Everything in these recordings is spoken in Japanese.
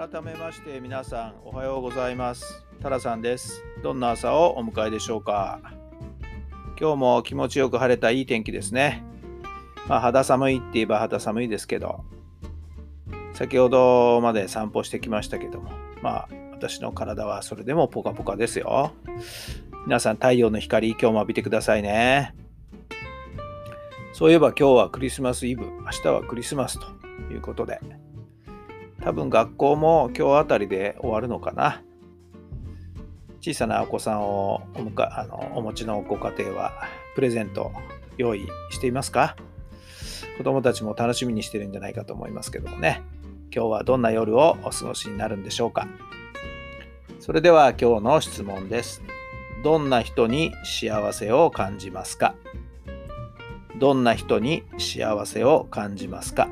改めまして皆さんおはようございます。タラさんです。どんな朝をお迎えでしょうか。今日も気持ちよく晴れたいい天気ですね。まあ肌寒いって言えば肌寒いですけど先ほどまで散歩してきましたけどもまあ私の体はそれでもポカポカですよ。皆さん太陽の光今日も浴びてくださいね。そういえば今日はクリスマスイブ明日はクリスマスということで多分学校も今日あたりで終わるのかな。小さなお子さんをおむかあのお持ちのご家庭はプレゼント用意していますか？子供たちも楽しみにしてるんじゃないかと思いますけどもね。今日はどんな夜をお過ごしになるんでしょうか？それでは今日の質問です。どんな人に幸せを感じますか？どんな人に幸せを感じますか？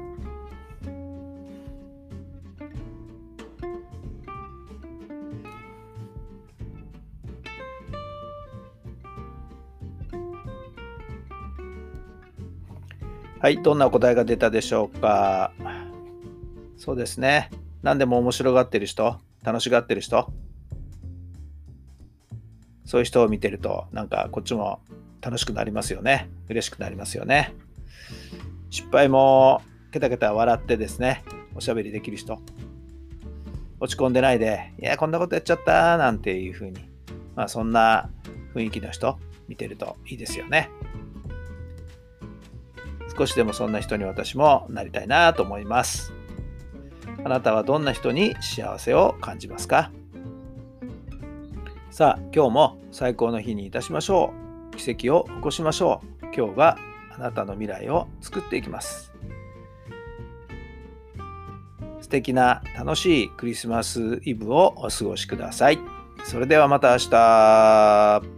はい、どんな答えが出たでしょうか？そうですね。何でも面白がってる人、楽しがってる人、そういう人を見てると、なんかこっちも楽しくなりますよね。嬉しくなりますよね。失敗もケタケタ笑ってですね、おしゃべりできる人。落ち込んでないで、いや、こんなことやっちゃったなんていうふうに、まあそんな雰囲気の人見てるといいですよね。少しでもそんな人に私もなりたいなと思います。あなたはどんな人に幸せを感じますか？さあ、今日も最高の日にいたしましょう。奇跡を起こしましょう。今日があなたの未来を作っていきます。素敵な楽しいクリスマスイブをお過ごしください。それではまた明日。